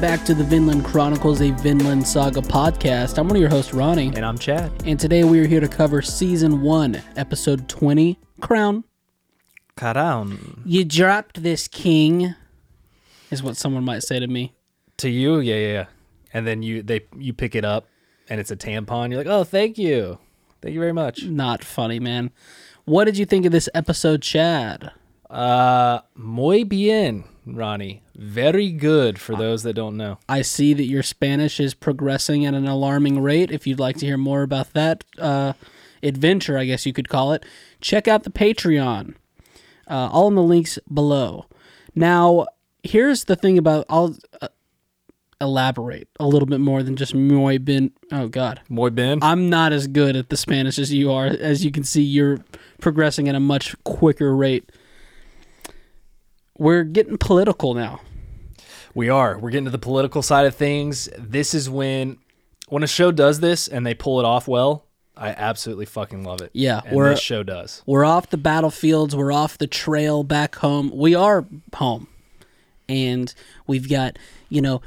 back to the Vinland Chronicles, a Vinland Saga podcast. I'm one of your hosts, Ronnie, And I'm Chad. and today we are here to cover season one, episode 20, Crown. Crown. You dropped this king, is what someone might say to me. To you, yeah, yeah, yeah. And then you they you pick it up and it's a tampon. You're like, oh, thank you. Thank you very much. Not funny, man. What did you think of this episode, Chad? Uh muy bien, Ronnie. Very good for those that don't know. I see that your Spanish is progressing at an alarming rate. If you'd like to hear more about that uh, adventure, I guess you could call it, check out the Patreon. Uh, all in the links below. Now, here's the thing about I'll uh, elaborate a little bit more than just muy bien. Oh God, Muy bien. I'm not as good at the Spanish as you are. As you can see, you're progressing at a much quicker rate. We're getting political now. We are. We're getting to the political side of things. This is when when a show does this and they pull it off well, I absolutely fucking love it. Yeah, and we're- this show does. We're off the battlefields. We're off the trail back home. We are home. And we've got, you know,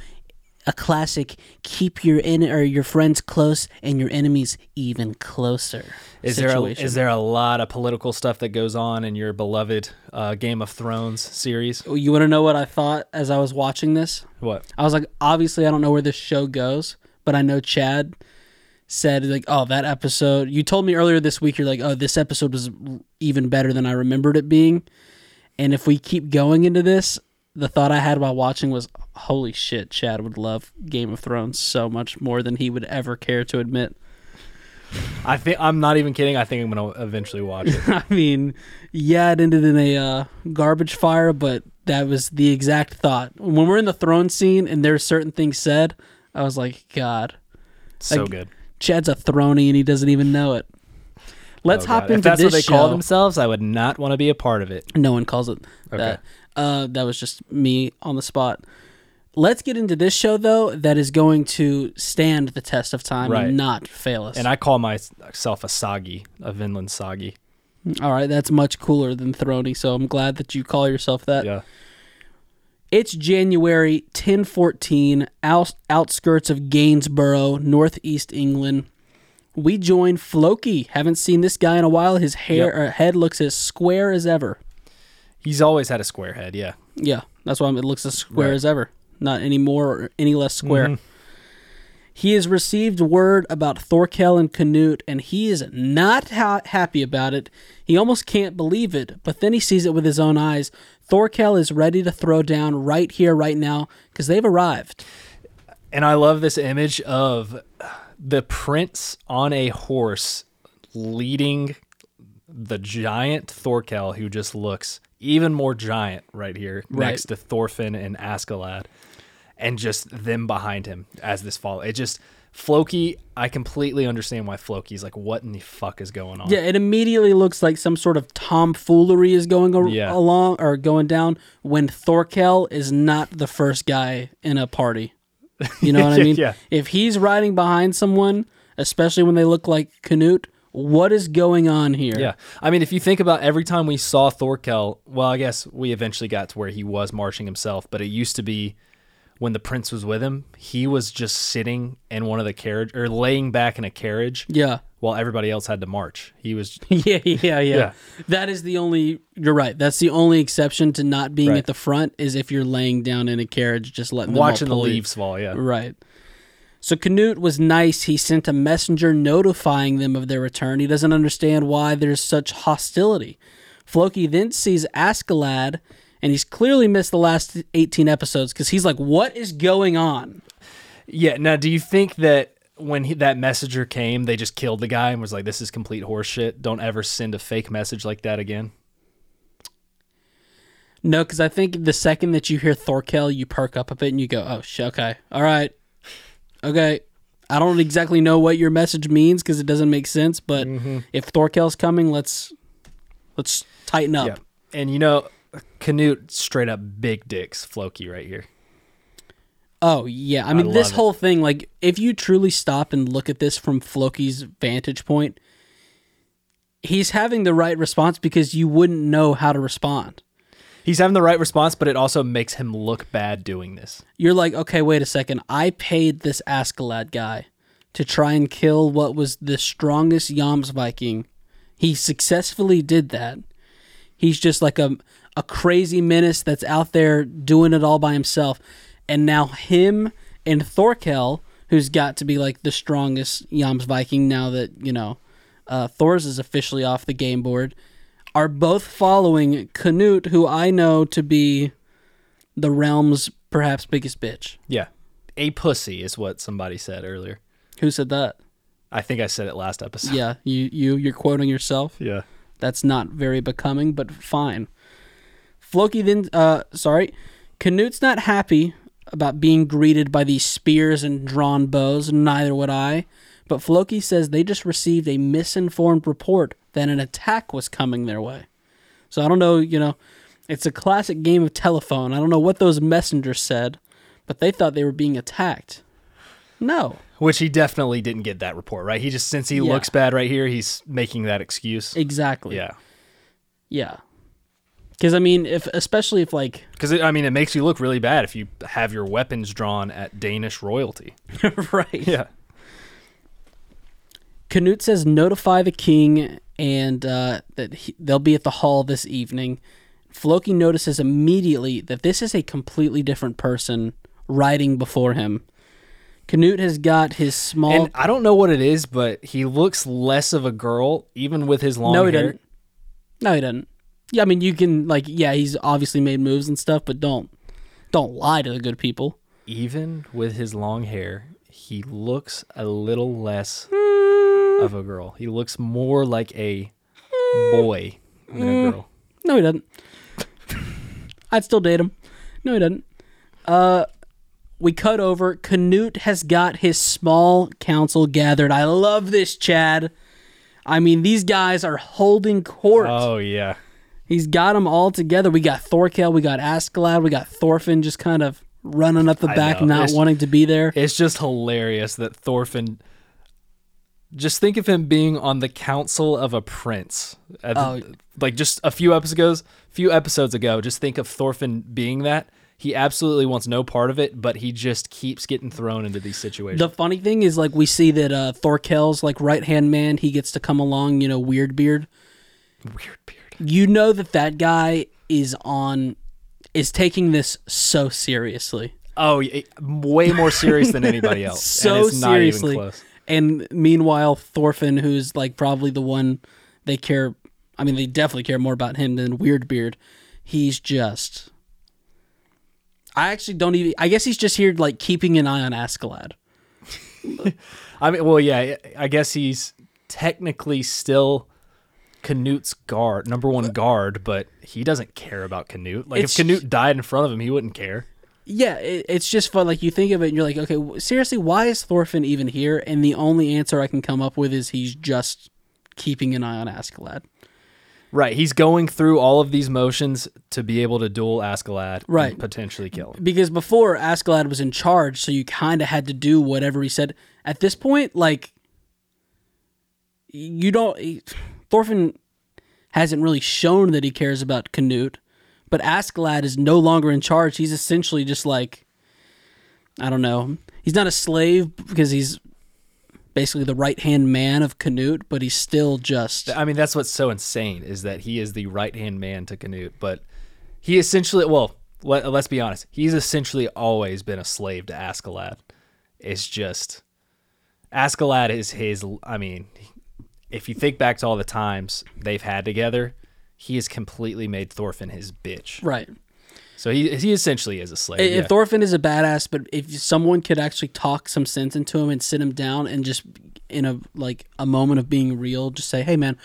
a classic keep your in or your friends close and your enemies even closer. Is there a, is there a lot of political stuff that goes on in your beloved uh, Game of Thrones series? You want to know what I thought as I was watching this? What? I was like, obviously, I don't know where this show goes, but I know Chad said like, "Oh, that episode." You told me earlier this week. You're like, "Oh, this episode was even better than I remembered it being." And if we keep going into this, the thought I had while watching was, "Holy shit, Chad would love Game of Thrones so much more than he would ever care to admit." I think I'm not even kidding. I think I'm gonna eventually watch it. I mean, yeah, it ended in a uh, garbage fire, but that was the exact thought. When we're in the throne scene and there's certain things said, I was like, God. so Like, good. Chad's a throny and he doesn't even know it. Let's Oh, hop God. into if that's this what they show. call themselves, I would not want to be a part of it. No one calls it Okay. that. Uh, that was just me on the spot. Let's get into this show though. That is going to stand the test of time Right. and not fail us. And I call myself a soggy, a Vinland soggy. All right, that's much cooler than throny. So I'm glad that you call yourself that. Yeah. It's January 1014, out, outskirts of Gainsborough, northeast England. We join Floki. Haven't seen this guy in a while. His hair Yep. or head looks as square as ever. He's always had a square head. Yeah. Yeah, that's why it looks as square Right. as ever. Not any more or any less square. Mhm. He has received word about Thorkel and Canute, and he is not ha- happy about it. He almost can't believe it, but then he sees it with his own eyes. Thorkel is ready to throw down right here, right now, because they've arrived. And I love this image of the prince on a horse leading the giant Thorkel, who just looks even more giant right here Right. next to Thorfinn and Askeladd, and just them behind him as this fall. It just Floki. I completely understand why Floki's like, what in the fuck is going on? Yeah, it immediately looks like some sort of tomfoolery is going a- Yeah. along or going down when Thorkel is not the first guy in a party. You know what I mean? Yeah. If he's riding behind someone, especially when they look like Canute, what is going on here? Yeah. I mean, if you think about every time we saw Thorkel, well, I guess we eventually got to where he was marching himself, but it used to be when the prince was with him, he was just sitting in one of the carriage or laying back in a carriage Yeah. while everybody else had to march. He was yeah, yeah, yeah, Yeah. That is the only. You're right. That's the only exception to not being Right. at the front is if you're laying down in a carriage, just letting watching the leaves fall. Yeah. Right. So Canute was nice. He sent a messenger notifying them of their return. He doesn't understand why there's such hostility. Floki then sees Askeladd, and he's clearly missed the last 18 episodes because he's like, "What is going on?" Yeah. Now, do you think that when he, that messenger came, they just killed the guy and was like, this is complete horseshit? Don't ever send a fake message like that again? No, because I think the second that you hear Thorkel, you perk up a bit and you go, "Oh, sh- okay, all right, okay." I don't exactly know what your message means because it doesn't make sense. But mm-hmm. if Thorkel's coming, let's let's tighten up. Yeah. And you know, Canute straight up big dicks Floki right here. Oh yeah, I mean this it. whole thing. Like, if you truly stop and look at this from Floki's vantage point, he's having the right response because you wouldn't know how to respond. He's having the right response, but it also makes him look bad doing this. You're like, okay, wait a second. I paid this Askeladd guy to try and kill what was the strongest Jomsviking. He successfully did that. He's just like a a crazy menace that's out there doing it all by himself. And now him and Thorkel, who's got to be like the strongest Jomsviking now that, you know, uh, Thor's is officially off the game board, are both following Canute, who I know to be the realm's perhaps biggest bitch. Yeah. A pussy is what somebody said earlier. Who said that? I think I said it last episode. Yeah, you you you're quoting yourself. Yeah. That's not very becoming, but fine. Floki then, uh, sorry, Canute's not happy about being greeted by these spears and drawn bows. Neither would I. But Floki says they just received a misinformed report that an attack was coming their way. So I don't know, you know, it's a classic game of telephone. I don't know what those messengers said, but they thought they were being attacked. No. Which he definitely didn't get that report, right? He just since he Yeah. looks bad right here, he's making that excuse. Exactly. Yeah. Yeah. Because I mean, if especially if like Because I mean, it makes you look really bad if you have your weapons drawn at Danish royalty. right, Yeah. Canute says notify the king and uh, that he, they'll be at the hall this evening. Floki notices immediately that this is a completely different person riding before him. Canute has got his small. And I don't know what it is, but he looks less of a girl, even with his long hair. no, he hair. doesn't. No, he doesn't. Yeah, I mean, you can like, yeah, he's obviously made moves and stuff, but don't, don't lie to the good people. Even with his long hair, he looks a little less of a girl. He looks more like a boy than a girl. No, he doesn't. I'd still date him. No, he doesn't. Uh, we cut over. Canute has got his small council gathered. I love this, Chad. I mean, these guys are holding court. Oh yeah. He's got them all together. We got Thorkel, we got Askeladd, we got Thorfinn just kind of running up the I back, know. not It's- wanting to be there. It's just hilarious that Thorfinn. Just think of him being on the council of a prince. Oh. like just a few episodes, few episodes ago. Just think of Thorfinn being that. He absolutely wants no part of it, but he just keeps getting thrown into these situations. The funny thing is, like, we see that uh, Thorkel's like right hand man. He gets to come along, you know, Weird Beard. Weird beard. you know that that guy is on is taking this so seriously Oh, way more serious than anybody else. so and it's not seriously even close. And meanwhile thorfinn who's like probably the one they care i mean they definitely care more about him than weirdbeard he's just i actually don't even i guess he's just here like keeping an eye on askeladd I mean, well, yeah, I guess he's technically still Canute's guard, number one guard, but he doesn't care about Canute. Like It's- if Canute died in front of him, he wouldn't care. Yeah it, it's just fun like you think of it and you're like okay w- seriously why is thorfinn even here and the only answer i can come up with is he's just keeping an eye on askeladd Right, he's going through all of these motions to be able to duel Askeladd, Right. and potentially kill him. because before Askeladd was in charge, so you kind of had to do whatever he said. At this point, like you don't. Thorfinn hasn't really shown that he cares about Canute, but Askeladd is no longer in charge. He's essentially just like I don't know. He's not a slave because he's basically the right hand man of Canute, but he's still just I mean, that's what's so insane is that he is the right hand man to Canute, but he essentially, well, let, let's be honest, he's essentially always been a slave to Askeladd. It's just Askeladd is his. I mean, if you think back to all the times they've had together, he has completely made Thorfinn his bitch. right. So he he essentially is a slave. And- yeah. Thorfinn is a badass, but if someone could actually talk some sense into him and sit him down and just in a like a moment of being real, just say, "Hey, man,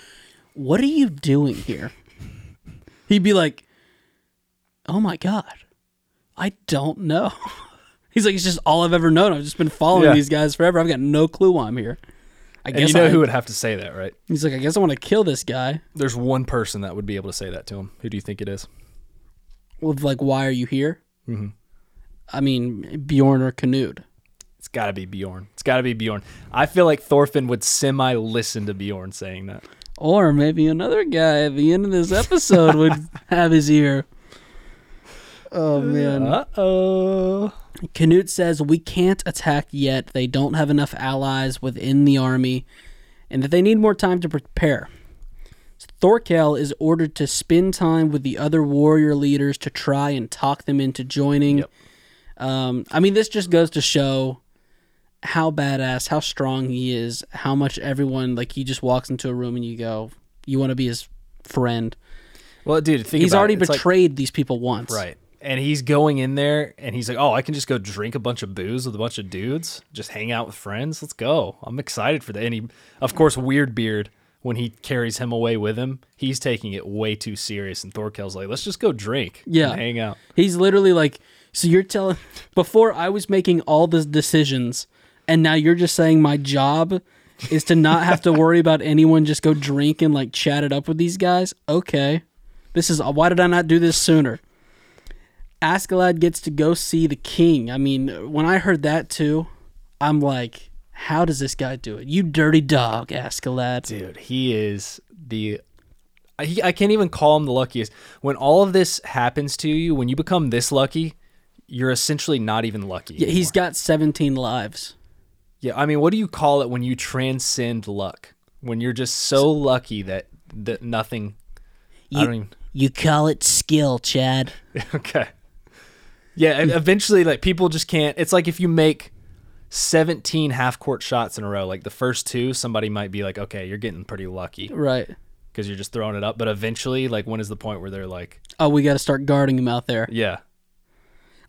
what are you doing here?" He'd be like, "Oh my god, I don't know." He's like, "It's just all I've ever known. I've just been following Yeah. these guys forever. I've got no clue why I'm here." I and guess you know I- who would have to say that, right? He's like, "I guess I want to kill this guy." There's one person that would be able to say that to him. Who do you think it is? With like, "Why are you here?" Mhm. I mean, Bjorn or Canute. It's got to be Bjorn. It's got to be Bjorn. I feel like Thorfinn would semi listen to Bjorn saying that. Or maybe another guy at the end of this episode would have his ear. Oh man. Uh oh. Canute says we can't attack yet. They don't have enough allies within the army, and that they need more time to prepare. Thorkel is ordered to spend time with the other warrior leaders to try and talk them into joining. Yep. Um, I mean, this just goes to show how badass, how strong he is, how much everyone like he just walks into a room and you go, you want to be his friend. Well, dude, think He's already it. It's like- betrayed these people once. right. And he's going in there and he's like, oh, I can just go drink a bunch of booze with a bunch of dudes, just hang out with friends. Let's go. I'm excited for that. And he, of course, Weird Beard, when he carries him away with him, he's taking it way too serious. And Thorkel's like, let's just go drink. Yeah. And hang out. He's literally like, so you're telling before I was making all the decisions, and now you're just saying my job is to not have to worry about anyone. Just go drink and like chat it up with these guys. Okay, this is why did I not do this sooner? Askeladd gets to go see the king. I mean, when I heard that too, I'm like, how does this guy do it? You dirty dog, Askeladd. Dude, he is the. I, I can't even call him the luckiest. When all of this happens to you, when you become this lucky, you're essentially not even lucky. Yeah, he's anymore. got 17 lives. Yeah, I mean, what do you call it when you transcend luck? When you're just so lucky that that nothing. I don't even. You call it skill, Chad. Okay. Yeah, and eventually, like people just can't. It's like if you make 17 half court shots in a row, like the first two, somebody might be like, okay, you're getting pretty lucky Right. because you're just throwing it up. But eventually, like, when is the point where they're like, Oh, we got to start guarding him out there. yeah,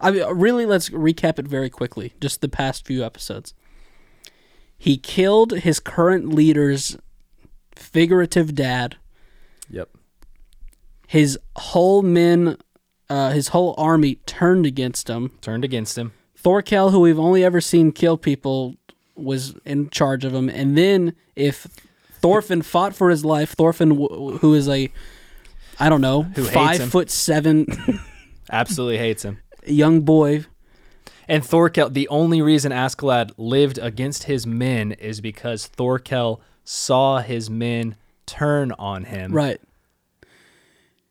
I mean, uh, really, let's recap it very quickly. Just the past few episodes. He killed his current leader's figurative dad. yep, His whole men, uh, his whole army turned against him. turned against him. Thorkel, who we've only ever seen kill people, was in charge of him. And then if Thorfinn fought for his life, Thorfinn, who is a, I don't know, Who five foot seven Absolutely hates him. young boy, And Thorkel, the only reason Askeladd lived against his men is because Thorkel saw his men turn on him. right?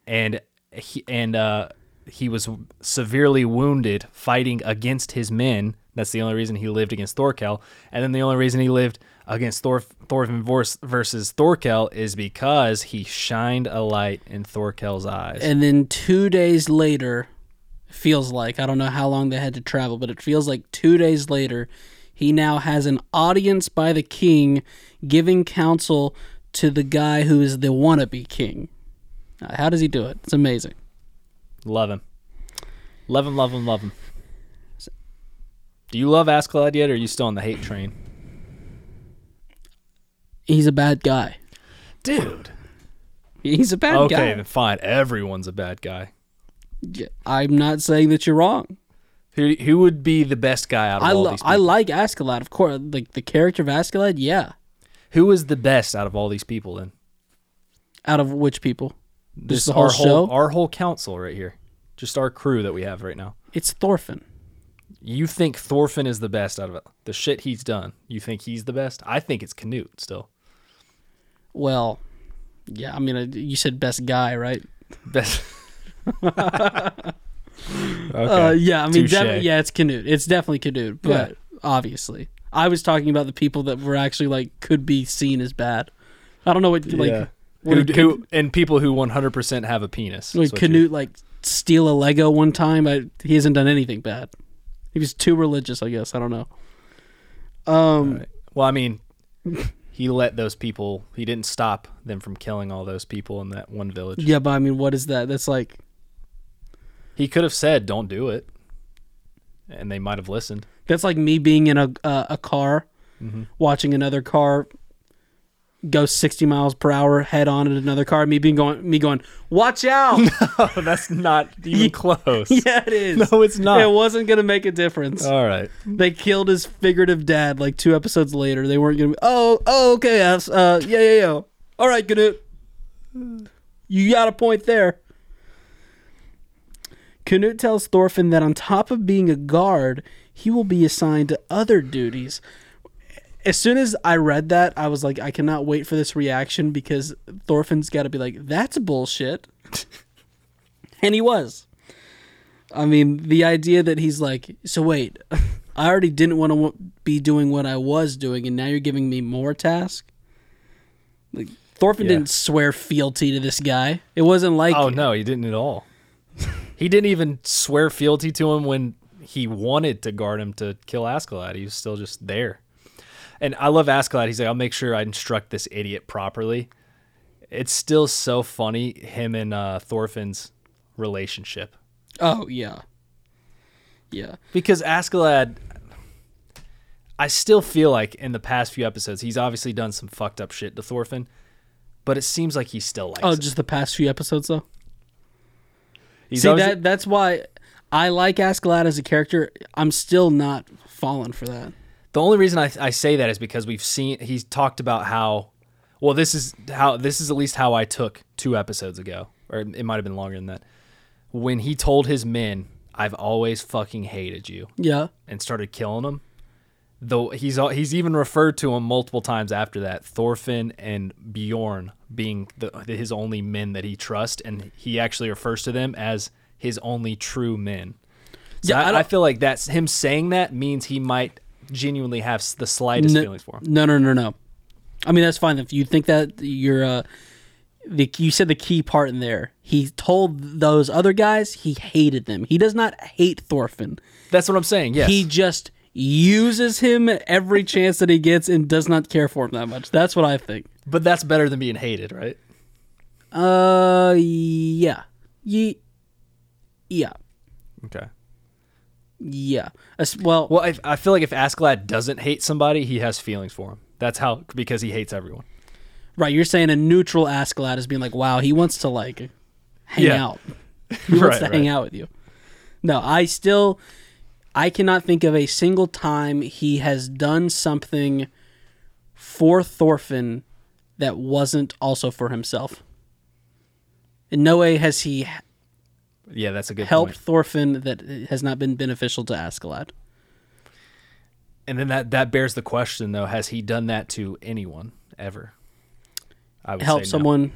and he and uh he was severely wounded fighting against his men. That's the only reason he lived against Thorkel. And then the only reason he lived against Thor Thorfinn vers- versus Thorkel is because he shined a light in Thorkel's eyes. And then two days later, feels like I don't know how long they had to travel, but it feels like two days later, he now has an audience by the king, giving counsel to the guy who is the wannabe king. How does he do it? It's amazing. Love him. Love him, love him, love him. Do you love Askeladd yet, or are you still on the hate train? He's a bad guy. Dude. He's a bad Okay, guy. then fine. Everyone's a bad guy. Yeah, I'm not saying that you're wrong. Who, who would be the best guy out of I all lo- these I like Askeladd, of course. Like the character of Askeladd, yeah. Who is the best out of all these people then? Out of which people? Just the whole our show? whole our whole council right here. Just our crew that we have right now. It's Thorfinn. You think Thorfinn is the best out of it? The shit he's done. You think he's the best? I think it's Canute still. Well, yeah. I mean, uh, you said best guy, right? Best. okay. Uh, yeah, I mean, definitely, yeah, it's Canute. It's definitely Canute, but obviously, I was talking about the people that were actually like could be seen as bad. I don't know what like Yeah. what who, who and people who 100% have a penis. like is what you- Canute like steal a Lego one time. I, he hasn't done anything bad. He was too religious, I guess. I don't know. Um, Right. Well, I mean, he let those people. He didn't stop them from killing all those people in that one village. yeah, but I mean, what is that? That's like He could have said, "Don't do it," and they might have listened. that's like me being in a uh, a car, Mm-hmm. watching another car go sixty miles per hour head on at another car. Me being going, me going, watch out. Oh, that's not even close. Yeah, it is. No, it's not. It wasn't gonna make a difference. All right. they killed his figurative dad like two episodes later. They weren't gonna. Be, oh, oh, okay. yes, Uh, yeah, yeah, yeah. All right, Canute. You got a point there. Canute tells Thorfinn that on top of being a guard, he will be assigned to other duties. As soon as I read that, I was like, I cannot wait for this reaction because Thorfinn's got to be like, that's bullshit. and he was. I mean, the idea that he's like, so wait, I already didn't want to w- be doing what I was doing, and now you're giving me more task. Like Thorfinn Yeah. didn't swear fealty to this guy. It wasn't like Oh no, he didn't at all. he didn't even swear fealty to him when he wanted to guard him to kill Askeladd. He was still just there. And I love Askeladd. He's like, I'll make sure I instruct this idiot properly. It's still so funny him and uh, Thorfinn's relationship Oh yeah, yeah. because Askeladd. I still feel like in the past few episodes he's obviously done some fucked up shit to Thorfinn, but it seems like he still likes. Oh, it. just the past few episodes though. He's See always- that that's why I like Askeladd as a character. I'm still not falling for that. The only reason I, I say that is because we've seen he's talked about how well this is how this is at least how I took two episodes ago or it might have been longer than that when he told his men I've always fucking hated you Yeah. and started killing them though he's he's even referred to him multiple times after that Thorfinn and Bjorn being the, his only men that he trusts and he actually refers to them as his only true men so Yeah, I I, I, feel like that's him saying that means he might genuinely have the slightest No- feelings for him. No, no, no, no. I mean, that's fine if you think that you're. Uh, the you said the key part in there. He told those other guys he hated them. He does not hate Thorfinn. That's what I'm saying. Yes. He just uses him every chance that he gets and does not care for him that much. That's what I think. but that's better than being hated, right? Uh, yeah, Ye- yeah, Okay. Yeah. As- well, Well, I, I feel like if Askeladd doesn't hate somebody, he has feelings for him. That's how because he hates everyone. right. You're saying a neutral Askeladd is being like, wow, he wants to like hang Yeah. out. He wants Right, to hang out with you. No, I still, I cannot think of a single time he has done something for Thorfinn that wasn't also for himself. In no way has he Yeah, that's a good helped point. Thorfinn that has not been beneficial to Askeladd. And then that that bears the question though: Has he done that to anyone ever? I would Help say no. someone.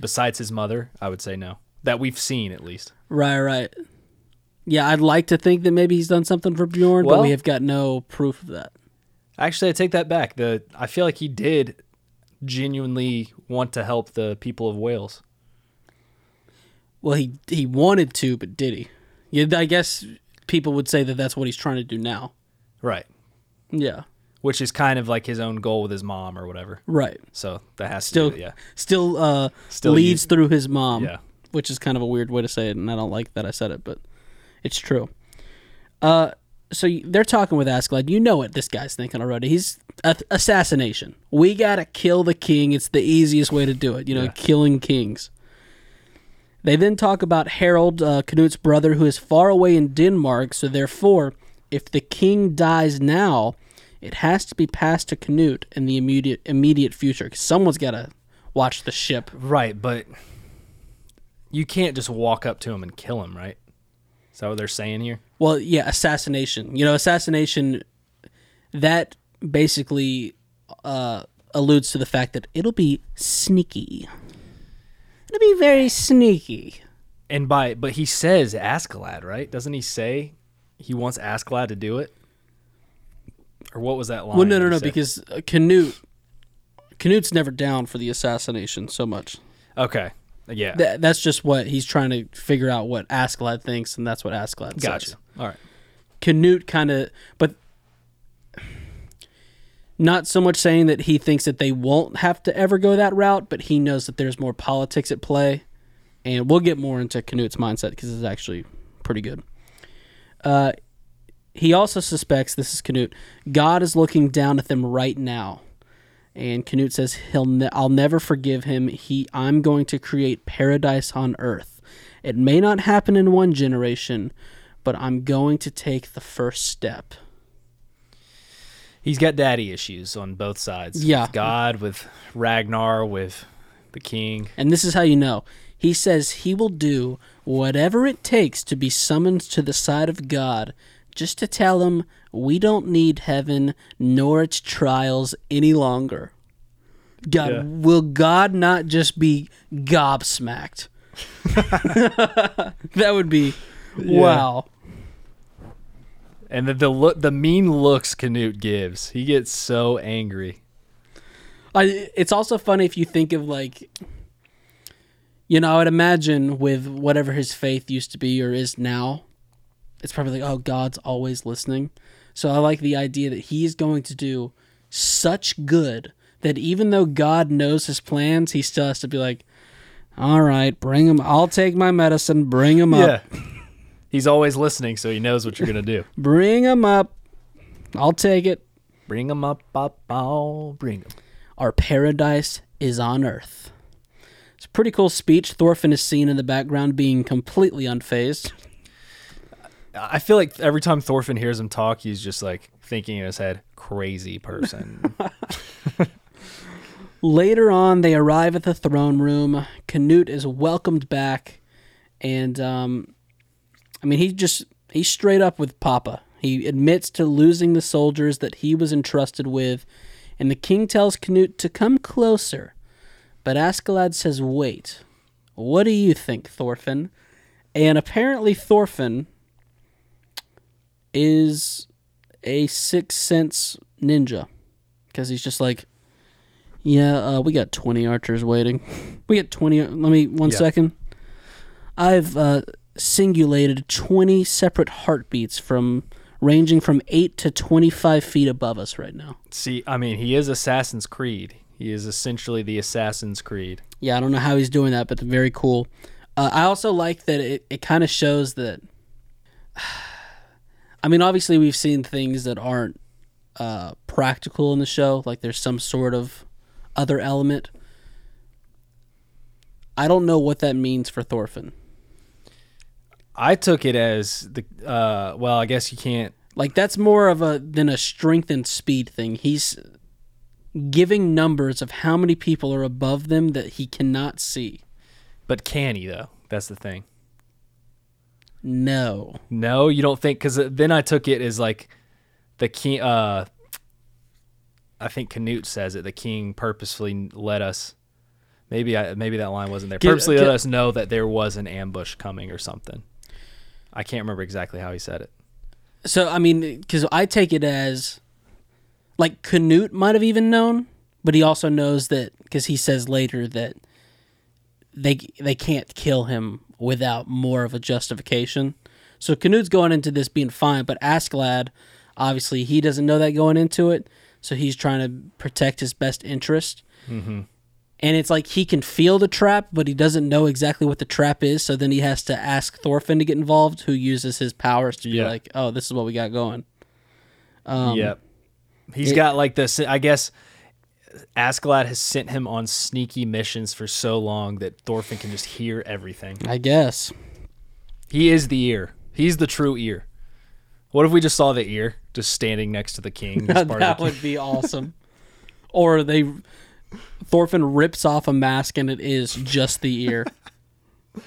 besides his mother. I would say no. That we've seen at least. Right, right. Yeah, I'd like to think that maybe he's done something for Bjorn, but we have got no proof of that. Actually, I take that back. The I feel like he did genuinely want to help the people of Wales. Well, he he wanted to, but did he? Yeah, I guess people would say that that's what he's trying to do now. Right. Yeah, Which is kind of like his own goal with his mom or whatever. right. So that has Still, to it, yeah. still, uh, Still leads through his mom. Yeah. which is kind of a weird way to say it, and I don't like that I said it, but it's true. Uh, so they're talking with Askeladd. You know what this guy's thinking already. He's a- assassination. We gotta kill the king. It's the easiest way to do it. You know, Yeah. killing kings. They then talk about Harald, uh, Canute's brother, who is far away in Denmark. So therefore, if the king dies now, it has to be passed to Canute in the immediate immediate future. 'cause someone's gotta watch the ship. Right, but you can't just walk up to him and kill him, right? Is that what they're saying here? Well, yeah, assassination. You know, assassination. That basically uh, alludes to the fact that it'll be sneaky. It'll be very sneaky. And by but he says Askeladd, right? Doesn't he say he wants Askeladd to do it? Or what was that line? Well, no, no, no, said? because uh, Canute, Canute's never down for the assassination so much. okay, yeah, That, that's just what he's trying to figure out what Askeladd thinks, and that's what Askeladd gotcha. says. All right, Canute kind of, but not so much saying that he thinks that they won't have to ever go that route, but he knows that there's more politics at play, and we'll get more into Canute's mindset because it's actually pretty good. Uh, he also suspects this is Canute. God is looking down at them right now, and Canute says he'll. Ne- I'll never forgive him. He. I'm going to create paradise on earth. It may not happen in one generation, but I'm going to take the first step. He's got daddy issues on both sides. Yeah. with God, with Ragnar, with the king. And this is how you know. He says he will do whatever it takes to be summoned to the side of God, just to tell him we don't need heaven nor its trials any longer. God, Yeah. will God not just be gobsmacked? that would be Wow. And the the look, the mean looks Canute gives. He gets so angry. I, it's also funny if you think of like, you know, I would imagine with whatever his faith used to be or is now, it's probably like, oh, God's always listening. So I like the idea that he's going to do such good that even though God knows his plans, he still has to be like, all right, bring him. I'll take my medicine. Bring him up. He's always listening, so he knows what you're gonna do. Bring him up. I'll take it. bring him up, up, I'll bring him. Our paradise is on earth. It's a pretty cool speech. Thorfinn is seen in the background being completely unfazed. I feel like every time Thorfinn hears him talk, he's just like thinking in his head, "Crazy person." Later on, they arrive at the throne room. Canute is welcomed back, and um, I mean, he just he's straight up with Papa. He admits to losing the soldiers that he was entrusted with, and the king tells Canute to come closer. But Askeladd says, "Wait, what do you think, Thorfinn?" And apparently, Thorfinn is a six sense ninja because he's just like, yeah, uh, we got 20 archers waiting. We got 20. Let me, one Yeah. second. I've uh, singulated 20 separate heartbeats from ranging from 8 to 25 feet above us right now. See, I mean, he is Assassin's Creed. He is essentially the Assassin's Creed. Yeah, I don't know how he's doing that, but very cool. Uh, I also like that it, it kind of shows that. I mean, obviously, we've seen things that aren't uh, practical in the show. Like there's some sort of other element. I don't know what that means for Thorfinn. I took it as the uh, well. I guess you can't. Like that's more of a than a strength and speed thing. He's giving numbers of how many people are above them that he cannot see. But can he though? That's the thing. No. No, you don't think? Because then I took it as like the king. Uh, I think Canute says it. The king purposefully let us. Maybe I maybe that line wasn't there. Get- Purposely get- let us know that there was an ambush coming or something. I can't remember exactly how he said it. So I mean, because I take it as like Canute might have even known, but he also knows that because he says later that they they can't kill him without more of a justification. So Canute's going into this being fine, but Askeladd, obviously, he doesn't know that going into it, so he's trying to protect his best interest. Mm-hmm. And it's like he can feel the trap, but he doesn't know exactly what the trap is. So then he has to ask Thorfinn to get involved, who uses his powers to be Yeah. like, "Oh, this is what we got going." Um, yep. He's it- got like this. I guess Askeladd has sent him on sneaky missions for so long that Thorfinn can just hear everything. I guess. He is the ear. He's the true ear. What if we just saw the ear just standing next to the king? that part of the would be awesome. or they Thorfinn rips off a mask and it is just the ear.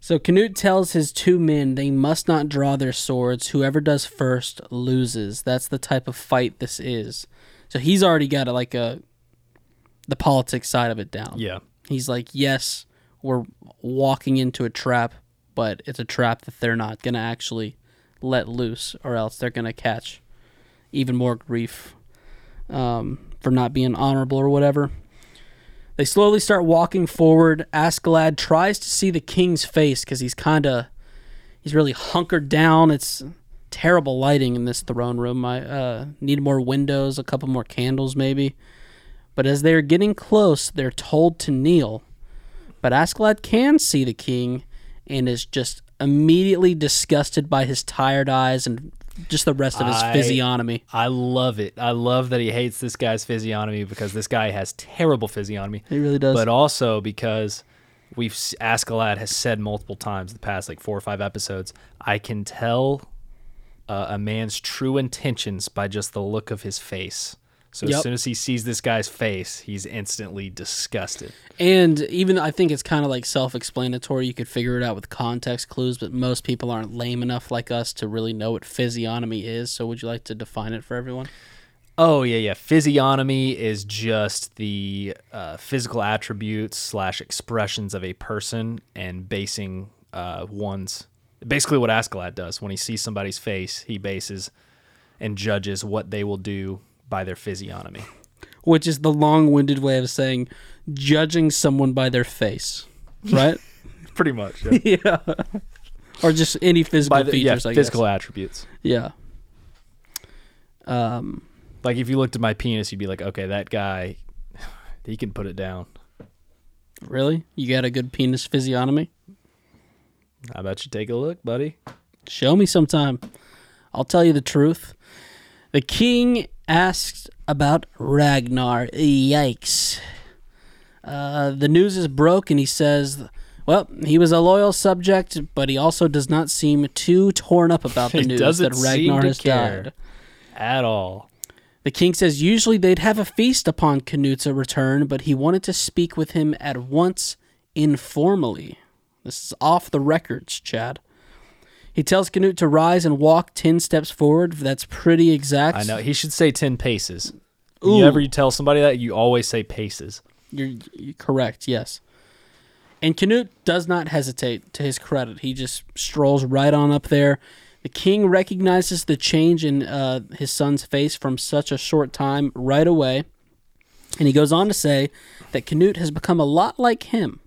so Canute tells his two men they must not draw their swords. Whoever does first loses. That's the type of fight this is. So he's already got a, like a the politics side of it down. Yeah. He's like, yes, we're walking into a trap, but it's a trap that they're not going to actually let loose, or else they're going to catch even more grief um, for not being honorable or whatever. They slowly start walking forward. Askeladd tries to see the king's face because he's kind of he's really hunkered down. It's terrible lighting in this throne room. I uh, need more windows, a couple more candles, maybe. But as they are getting close, they're told to kneel. But Askeladd can see the king and is just immediately disgusted by his tired eyes and just the rest of his I- physiognomy. I love it. I love that he hates this guy's physiognomy because this guy has terrible physiognomy, He really does. but also because we've Askeladd has said multiple times the past like four or five episodes. I can tell uh, a man's true intentions by just the look of his face. So Yep. as soon as he sees this guy's face, he's instantly disgusted. And even I think it's kind of like self-explanatory. You could figure it out with context clues, but most people aren't lame enough like us to really know what physiognomy is. So would you like to define it for everyone? Oh yeah, yeah. Physiognomy is just the uh, physical attributes slash expressions of a person, and basing uh, one's basically what Askeladd does when he sees somebody's face, he bases and judges what they will do by their physiognomy. which is the long-winded way of saying judging someone by their face, right? Pretty much. yeah. Or just any physical the, yeah, features, I physical guess. attributes. Yeah. Um, Like if you looked at my penis, you'd be like, okay, that guy, he can put it down. really? You got a good penis physiognomy? How about you take a look, buddy? Show me sometime. I'll tell you the truth. The king asked about Ragnar. Yikes. Uh, the news is broke, and he says, well, he was a loyal subject, but he also does not seem too torn up about the news that Ragnar has died. At all. The king says usually they'd have a feast upon Knut's return, but he wanted to speak with him at once informally. This is off the records, Chad. He tells Canute to rise and walk 10 steps forward. That's pretty exact. I know. He should say 10 paces. Ooh. You ever you tell somebody that, you always say paces. You're, you're correct, yes. And Canute does not hesitate, to his credit. He just strolls right on up there. The king recognizes the change in uh, his son's face from such a short time right away. And he goes on to say that Canute has become a lot like him.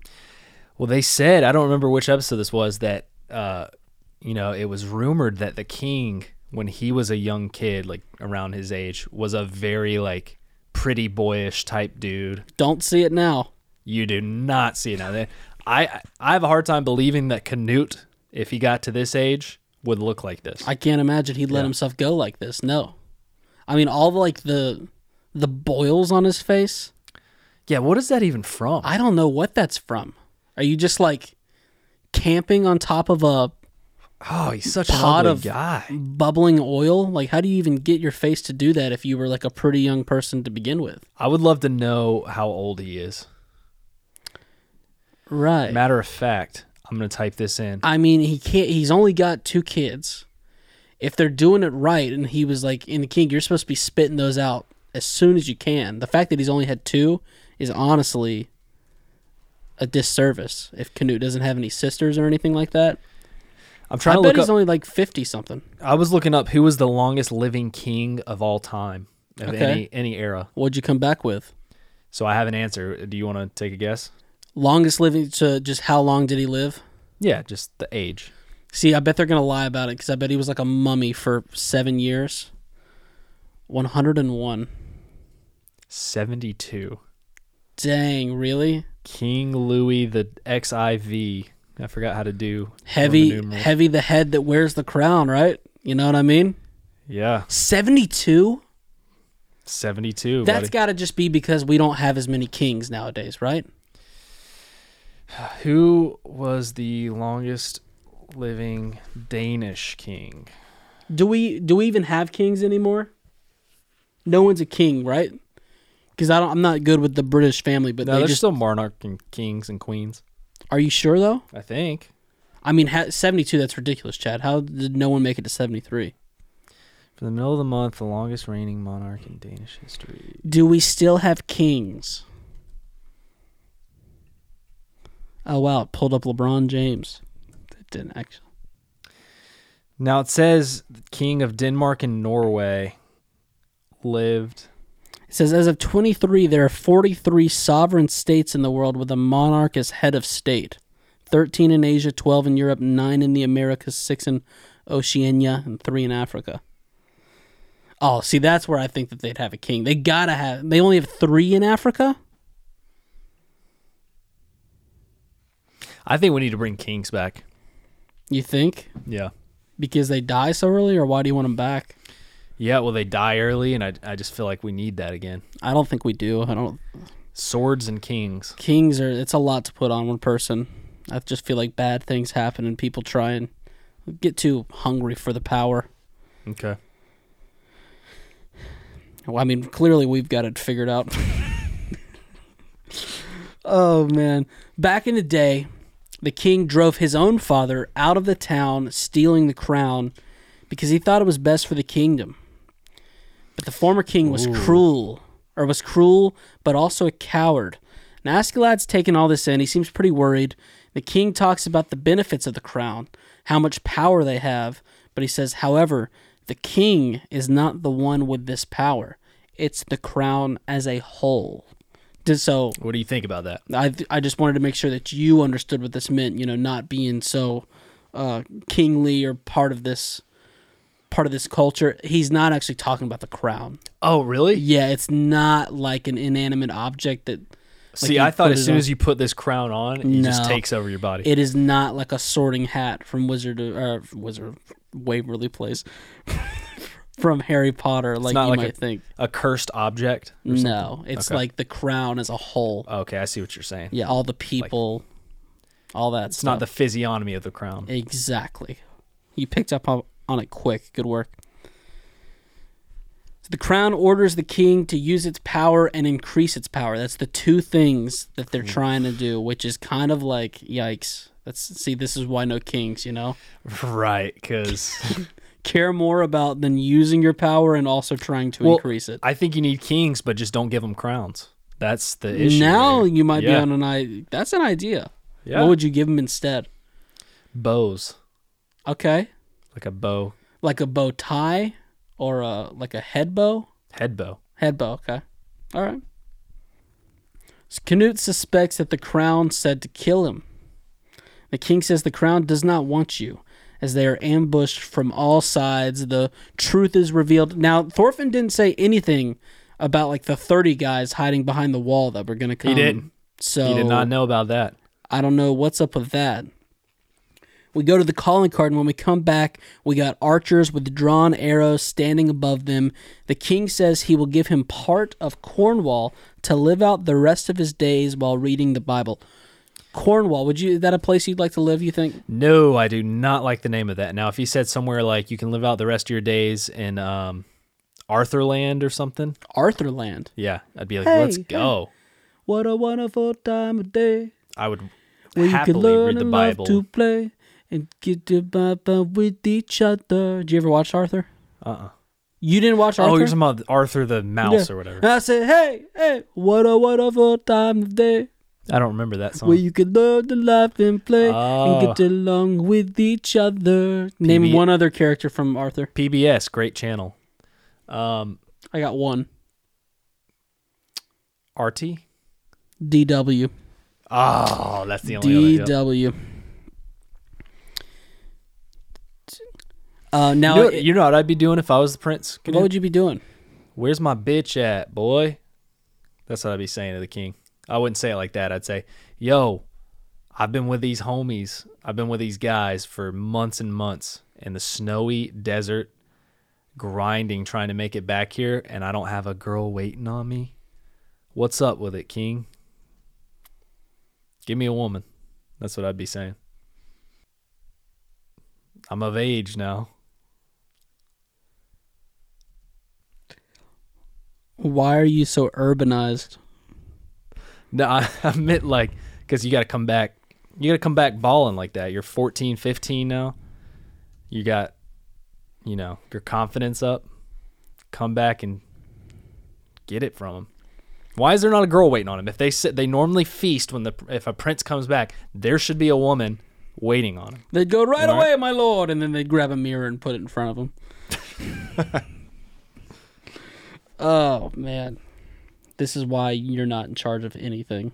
Well, they said, I don't remember which episode this was, that, uh, you know, it was rumored that the king, when he was a young kid, like around his age, was a very, like, pretty boyish type dude. Don't see it now. You do not see it now. I, I have a hard time believing that Canute, if he got to this age, would look like this. I can't imagine he'd let Yeah. himself go like this. No. I mean, all the, like the the boils on his face. yeah, what is that even from? I don't know what that's from. Are you just like camping on top of a oh, he's such an pot ugly of guy. bubbling oil? Like, how do you even get your face to do that if you were like a pretty young person to begin with? I would love to know how old he is. Right. Matter of fact, I'm going to type this in. I mean, he can't. He's only got two kids. If they're doing it right, and he was like in the king, you're supposed to be spitting those out as soon as you can. The fact that he's only had two is honestly a disservice. If Canute doesn't have any sisters or anything like that, I'm trying I to bet look he's up. only like fifty something. I was looking up who was the longest living king of all time of Okay. any any era. What'd you come back with? So I have an answer. Do you want to take a guess? Longest living to just how long did he live? Yeah, just the age. See, I bet they're gonna lie about it because I bet he was like a mummy for seven years. One hundred and one. 72. Dang, really? King Louis the XIV. I forgot how to do Heavy, heavy the head that wears the crown, right? You know what I mean? Yeah, 72? 72. That's got to just be because we don't have as many kings nowadays, right? Who was the longest living Danish king? Do we do we even have kings anymore? No one's a king, right? Because I don't. I'm not good with the British family, but No, they there's just. still monarch and kings and queens. Are you sure though? I think. I mean, ha- 72. That's ridiculous, Chad. How did no one make it to 73? For the middle of the month, the longest reigning monarch in Danish history. Do we still have kings? Oh wow! It pulled up LeBron James. It didn't actually. Now it says the king of Denmark and Norway lived. It says as of 23, there are 43 sovereign states in the world with a monarch as head of state. 13 in Asia, 12 in Europe, 9 in the Americas, 6 in Oceania, and 3 in Africa. Oh, see, that's where I think that they'd have a king. They gotta have. They only have 3 in Africa? I think we need to bring kings back. You think? Yeah. Because they die so early, or why do you want them back? Yeah, well, they die early, and I, I just feel like we need that again. I don't think we do. I don't. Swords and kings. Kings are. It's a lot to put on one person. I just feel like bad things happen and people try and get too hungry for the power. Okay. Well, I mean, clearly we've got it figured out. oh man, back in the day, the king drove his own father out of the town, stealing the crown because he thought it was best for the kingdom. But the former king was Ooh. cruel, or was cruel, but also a coward. Now Askeladd's taken all this in. He seems pretty worried. The king talks about the benefits of the crown, how much power they have, but he says, however, the king is not the one with this power. It's the crown as a whole. So What do you think about that? I I just wanted to make sure that you understood what this meant. You know, not being so uh, kingly or part of this part of this culture. He's not actually talking about the crown. Oh, really? Yeah, it's not like an inanimate object that. See, I thought as soon on- as you put this crown on, it just takes over your body. It is not like a sorting hat from Wizard or uh, Wizard Waverly Place from Harry Potter, like not you like might a- think. a cursed object? or something? No, it's Okay. like the crown as a whole. Okay, I see what you're saying. Yeah, all the people, all that. It's not the physiognomy of the crown. Exactly. You picked up on, it quick. Good work. So the crown orders the king to use its power and increase its power. That's the two things that they're hmm. trying to do, which is kind of like yikes. That's see, this is why no kings, you know, Right, because care more about than using your power and also trying to Well, increase it. I think you need kings, but just don't give them crowns. That's the issue. Now you might be on an idea. That's an idea. Yeah. What would you give them instead? bows, Okay, like a bow, like a bow tie or a like a head bow. head bow. Head bow, okay. All right. So Canute suspects that the crown said to kill him. The king says the crown does not want you. As they are ambushed from all sides, the truth is revealed. Now, Thorfinn didn't say anything about like the 30 guys hiding behind the wall that were going to come. He didn't. So He did not know about that. I don't know what's up with that. We go to the calling card, and when we come back, we got archers with drawn arrows standing above them. The king says he will give him part of Cornwall to live out the rest of his days while reading the Bible. Cornwall, would you? Is that a place you'd like to live? You think? No, I do not like the name of that. Now, if he said somewhere like you can live out the rest of your days in um, Arthurland or something, Arthurland. yeah, I'd be like, Hey, let's hey. go. What a wonderful time of day I would where you can happily learn read the Bible. to play and get to with each other. Did you ever watch Arthur? Uh-uh. You didn't watch Arthur? Oh, you're talking about Arthur the mouse Yeah. or whatever. And I said, hey, hey, what a wonderful time of day I don't remember that song. where you can learn to laugh and play and Oh. get along with each other. Name one other character from Arthur. PBS, great channel. Um, I got one. RT. DW. Oh, that's the only other. DW. Uh, now, You know, it- you know what I'd be doing if I was the prince? what would you be doing? Where's my bitch at, boy? That's what I'd be saying to the king. I wouldn't say it like that. I'd say, yo, I've been with these homies. I've been with these guys for months and months in the snowy desert, grinding, trying to make it back here, and I don't have a girl waiting on me. What's up with it, king? Give me a woman. That's what I'd be saying. I'm of age now. Why are you so urbanized? No, I, I meant like because you got to come back. You got to come back balling like that. You're 14, 15 now. You got, you know, your confidence up. Come back and get it from him. Why is there not a girl waiting on him? If they sit, they normally feast when the if a prince comes back. There should be a woman waiting on him. They'd go right Right. away, my lord, and then they'd grab a mirror and put it in front of him. oh man, this is why you're not in charge of anything.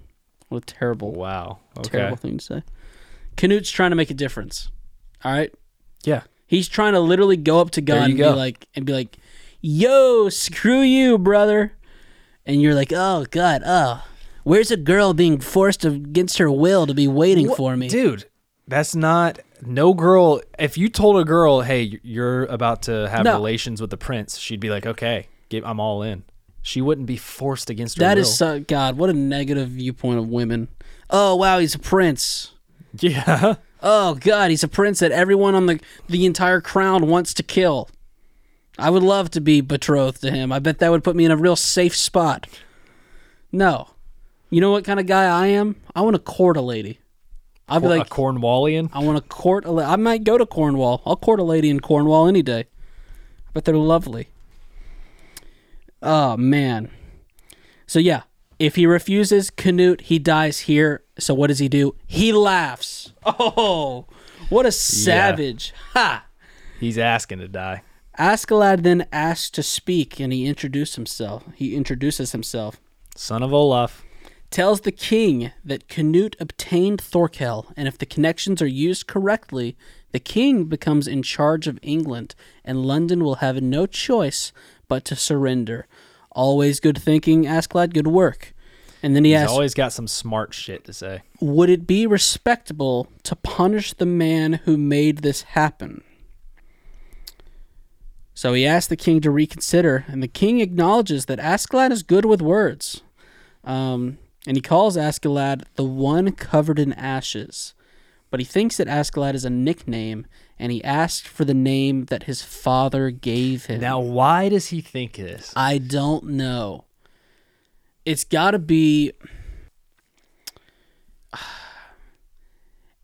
What a terrible, Wow. Okay. terrible thing to say. Canute's trying to make a difference. All right, Yeah. he's trying to literally go up to God and go. be like, and be like, "Yo, screw you, brother," and you're like, "Oh God, oh." Where's a girl being forced against her will to be waiting What- for me? dude. That's not no girl. If you told a girl, "Hey, you're about to have No. relations with the prince," she'd be like, "Okay, give, I'm all in." She wouldn't be forced against her That will. is so God. What a negative viewpoint of women. Oh wow, he's a prince. yeah. Oh God, he's a prince that everyone on the the entire crown wants to kill. I would love to be betrothed to him. I bet that would put me in a real safe spot. No, you know what kind of guy I am? I want to court a lady. I'll be a like, Cornwallian. I want to court a. I might go to Cornwall. I'll court a lady in Cornwall any day. But they're lovely. Oh man. So yeah, If he refuses, Canute, he dies here. So what does he do? He laughs. Oh, what a savage. Ha! He's asking to die. Askeladd then asks to speak and he introduces himself. He introduces himself. Son of Olaf. Tells the king that Canute obtained Thorkel, and if the connections are used correctly, the king becomes in charge of England, and London will have no choice but to surrender. Always good thinking, Askeladd, good work. And then he He's asks, always got some smart shit to say. Would it be respectable to punish the man who made this happen? So he asked the king to reconsider, and the king acknowledges that Askeladd is good with words. Um, and he calls Askeladd the one covered in ashes. But he thinks that Askeladd is a nickname, and he asked for the name that his father gave him. Now, why does he think this? I don't know. It's got to be.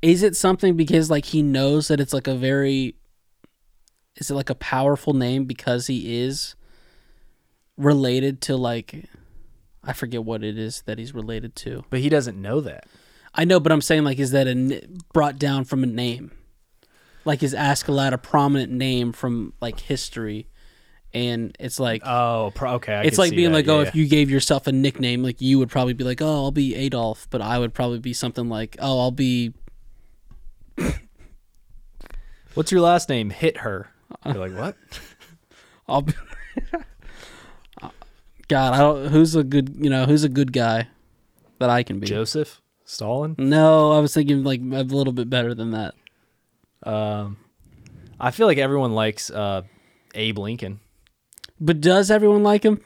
Is it something because like he knows that it's like a very. Is it like a powerful name because he is related to like. I forget what it is that he's related to. But he doesn't know that. I know, but I'm saying like, is that a, brought down from a name? Like, is Askeladd a prominent name from like history? And it's like, Oh, pro- okay. I it's like being that, like, oh, yeah. if you gave yourself a nickname, like you would probably be like, oh, I'll be Adolf, but I would probably be something like, oh, I'll be. What's your last name? Hit her. You're like, what? I'll be. Uh, God, I don't. Who's a good, you know, who's a good guy that I can be? Joseph? Stalin? No, I was thinking like a little bit better than that. Um, I feel like everyone likes uh, Abe Lincoln. But does everyone like him?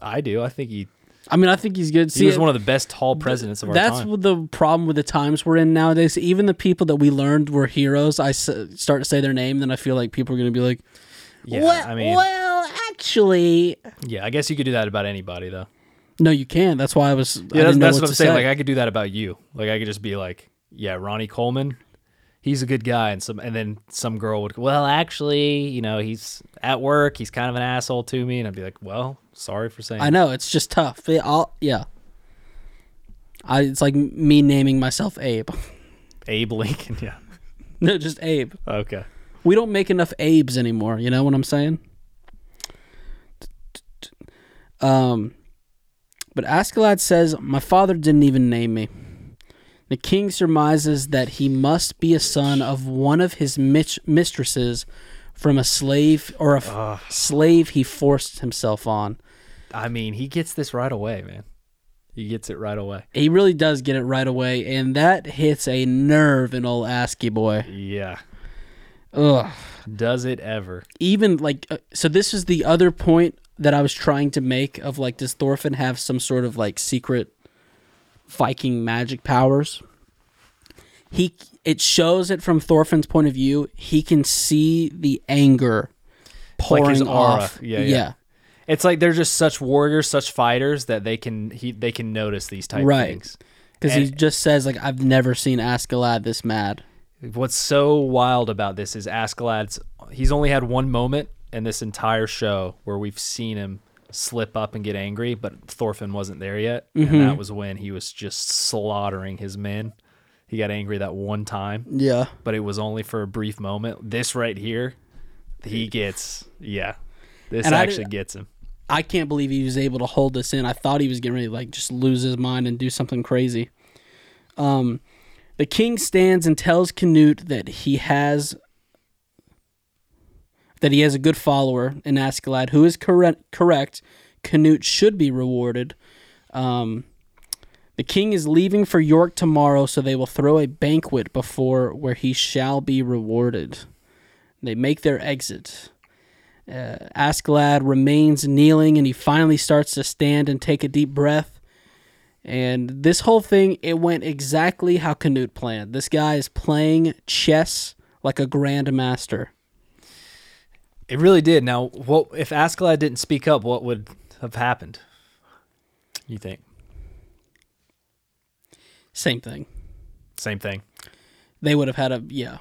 I do. I think he, I mean, I think he's good. he See, was one of the best tall presidents of our that's time. the problem with the times we're in nowadays. Even the people that we learned were heroes, I s- start to say their name, then I feel like people are going to be like, yeah, well, I mean, well, actually, yeah, I guess you could do that about anybody, though. No, you can't. That's why I was. I Yeah, that's, didn't know that's what, what I'm to saying. say. Like, I could do that about you. Like, I could just be like, yeah, Ronnie Coleman, he's a good guy, and some, and then some girl would, well, actually, you know, he's at work, he's kind of an asshole to me, and I'd be like, well, sorry for saying. I know it's just tough. Yeah, I'll, yeah. I, it's like me naming myself Abe. Abe Lincoln, yeah. no, just Abe. Okay. We don't make enough Abes anymore. You know what I'm saying? Um, but Askeladd says, My father didn't even name me. The king surmises that he must be a son of one of his mit- mistresses from a slave or a Ugh. slave he forced himself on. I mean, he gets this right away, man. He gets it right away. He really does get it right away, and that hits a nerve in old Asky boy. Yeah. Ugh. Does it ever? even like uh, so this is the other point that I was trying to make of like does Thorfinn have some sort of like secret Viking magic powers? He it shows it from Thorfinn's point of view. He can see the anger pouring Like his aura. off. Yeah, yeah. It's like they're just such warriors, such fighters that they can he they can notice these type Right. things. Because he just says like I've never seen Askeladd this mad. What's so wild about this is Askeladd's he's only had one moment in this entire show where we've seen him slip up and get angry, but Thorfinn wasn't there yet. Mm-hmm. And that was when he was just slaughtering his men. He got angry that one time, Yeah. but it was only for a brief moment. This right here, he gets yeah. This And actually gets him. I can't believe he was able to hold this in. I thought he was getting ready to like just lose his mind and do something crazy. Um, the king stands and tells Canute that he has that he has a good follower in Askeladd who is correct. Correct. Canute should be rewarded. Um, the king is leaving for York tomorrow, so they will throw a banquet before where he shall be rewarded. They make their exit. Uh, Askeladd remains kneeling and he finally starts to stand and take a deep breath. And this whole thing, it went exactly how Canute planned. This guy is playing chess like a grandmaster. It really did. Now, what if Askeladd didn't speak up? What would have happened? You think? Same thing. Same thing. They would have had a, yeah.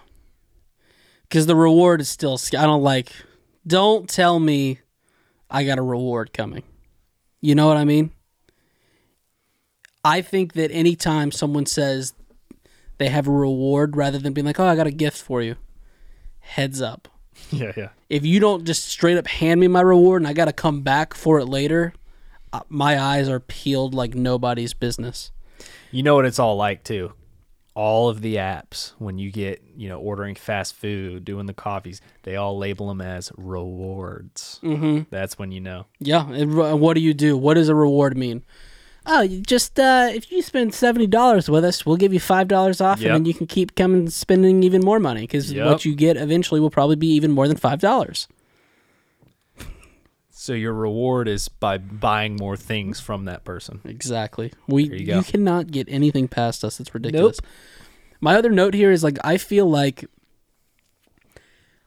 Because the reward is still, I don't like, don't tell me I got a reward coming. You know what I mean? I think that anytime someone says they have a reward rather than being like, "Oh, I got a gift for you," heads up. Yeah, yeah. If you don't just straight up hand me my reward and I got to come back for it later, uh, my eyes are peeled like nobody's business. You know what it's all like too. All of the apps when you get, you know, ordering fast food, doing the coffees, they all label them as rewards. Mm-hmm. That's when you know. Yeah. and what do you do? What does a reward mean? Oh, just uh, if you spend seventy dollars with us, we'll give you five dollars off, Yep. and then you can keep coming spending even more money because Yep. what you get eventually will probably be even more than five dollars. So your reward is by buying more things from that person. Exactly. We There you you, cannot get anything past us. It's ridiculous. My other note here is like I feel like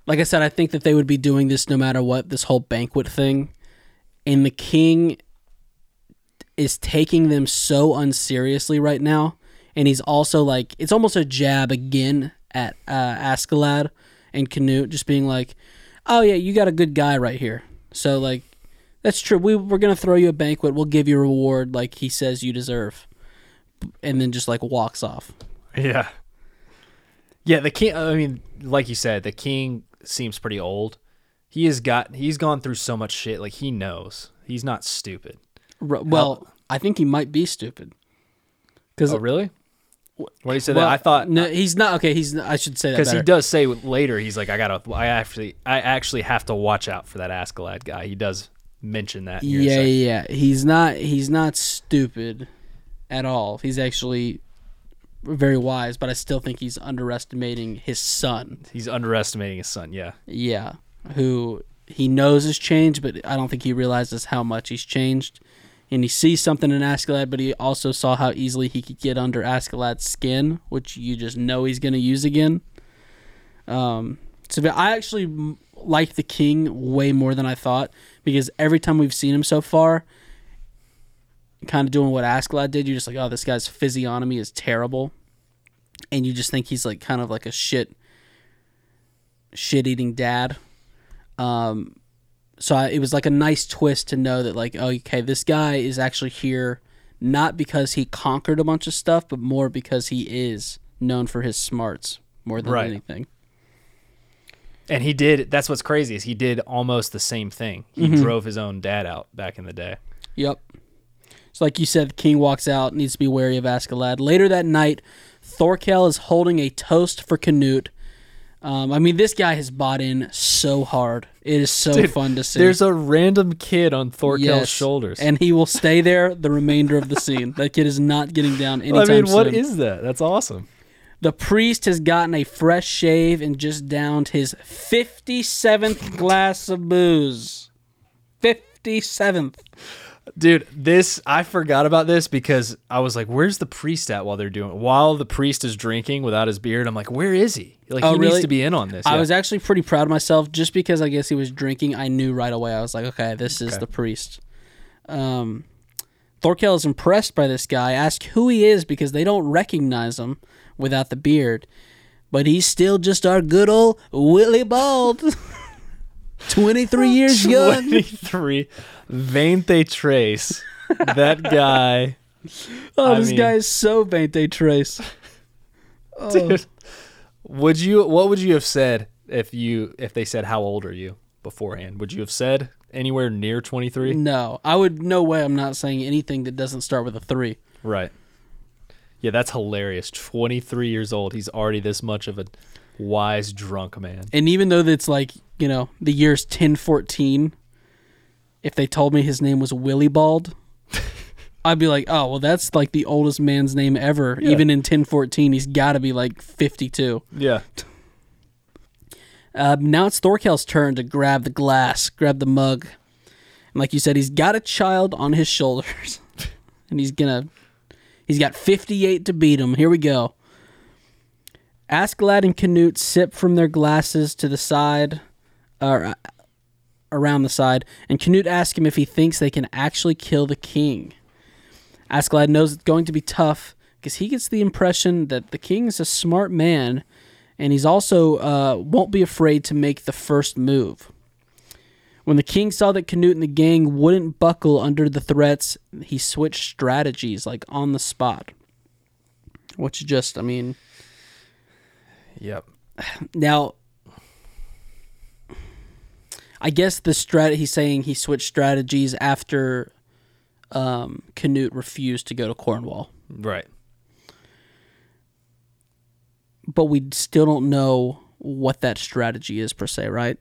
like I said, I think that they would be doing this no matter what, this whole banquet thing. And the king is taking them so unseriously right now. And he's also like it's almost a jab again at uh and Canute, just being like, Oh yeah, you got a good guy right here. So like that's true. We we're gonna throw you a banquet. We'll give you a reward like he says you deserve, and then just like walks off. Yeah. Yeah, the king I mean, like you said, the king seems pretty old. He has got he's gone through so much shit like he knows. He's not stupid. R- well, I think he might be stupid. Because Oh, really? What he said well, that I thought no, he's not. Okay, he's. I should say that because he does say later he's like I gotta I actually I actually have to watch out for that Askeladd guy. He does mention that. Yeah, yeah. He's not. He's not stupid at all. He's actually very wise, but I still think he's underestimating his son. he's underestimating his son. Yeah, Yeah, who he knows has changed, but I don't think he realizes how much he's changed. And he sees something in Askeladd, but he also saw how easily he could get under Askeladd's skin, which you just know he's going to use again. Um, so I actually like the king way more than I thought because every time we've seen him so far, kind of doing what Askeladd did, you're just like, oh, this guy's physiognomy is terrible, and you just think he's like kind of like a shit, shit eating dad. Um, so I, it was like a nice twist to know that like, oh, okay, this guy is actually here not because he conquered a bunch of stuff, but more because he is known for his smarts more than Right. anything. and he did. That's what's crazy is he did almost the same thing. He Mm-hmm. drove his own dad out back in the day. Yep. So, like you said, the king walks out, needs to be wary of Askeladd. Later that night, Thorkel is holding a toast for Canute. Um, I mean, this guy has bought in so hard. It is so Dude, fun to see. There's a random kid on Thorkel's Yes. shoulders. and he will stay there the remainder of the scene. That kid is not getting down I anytime mean, what soon. is that? That's awesome. The priest has gotten a fresh shave and just downed his 57th glass of booze. 57th. Dude, this I forgot about this because I was like, "Where's the priest at?" While they're doing, while the priest is drinking without his beard, I'm like, "Where is he? Like, Oh, he really? needs to be in on this." I Yeah. was actually pretty proud of myself just because I guess he was drinking. I knew right away. I was like, okay, this is Okay. the priest. Um, Thorkel is impressed by this guy. Ask who he is because they don't recognize him without the beard. But he's still just our good old Willibald. 23 years young. 23. Veinte Trace. That guy. Oh, I this mean- guy is so Bente Trace. Oh. Dude, would you? What would you have said if you if they said how old are you beforehand? Would you have said anywhere near 23? No, I would. No way. I'm not saying anything that doesn't start with a three. Right. Yeah, that's hilarious. 23 years old. He's already this much of a wise drunk man. And even though that's like, you know, the year's 1014, if they told me his name was Willibald, I'd be like, oh, well, that's like the oldest man's name ever. Yeah. Even in 1014, he's got to be like 52. Yeah. Uh, now it's Thorkel's turn to grab the glass, grab the mug. And like you said, he's got a child on his shoulders. and he's going to. He's got 58 to beat him. Here we go. Askeladd and Canute sip from their glasses to the side, or around the side, and Canute asks him if he thinks they can actually kill the king. Askeladd knows it's going to be tough because he gets the impression that the king is a smart man, and he's also uh, won't be afraid to make the first move. When the king saw that Canute and the gang wouldn't buckle under the threats, he switched strategies like on the spot. Which just, I mean, Yep. now I guess the strat he's saying he switched strategies after um, Canute refused to go to Cornwall. Right. But we still don't know what that strategy is per se, right?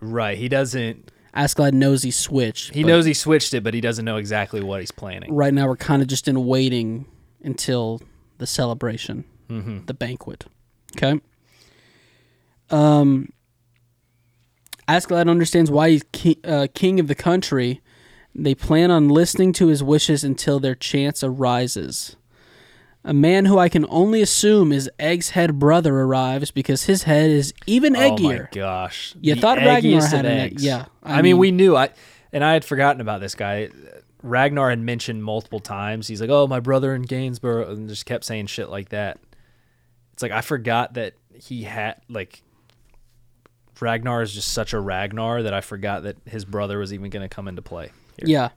Right. He doesn't. Askeladd knows he switched. He knows he switched it, but he doesn't know exactly what he's planning. Right now, we're kind of just in waiting until the celebration, Mm-hmm. the banquet. Okay. Um, Askeladd understands why he's ki- uh, king of the country. They plan on listening to his wishes until their chance arises. A man who I can only assume is Egg's head brother arrives because his head is even eggier. Oh my gosh! You The thought Ragnar had an egg. Yeah, I, mean, we knew. I and I had forgotten about this guy. Ragnar had mentioned multiple times. He's like, "Oh, my brother in Gainsborough," and just kept saying shit like that. It's like I forgot that he had like Ragnar is just such a Ragnar that I forgot that his brother was even going to come into play. here. Yeah.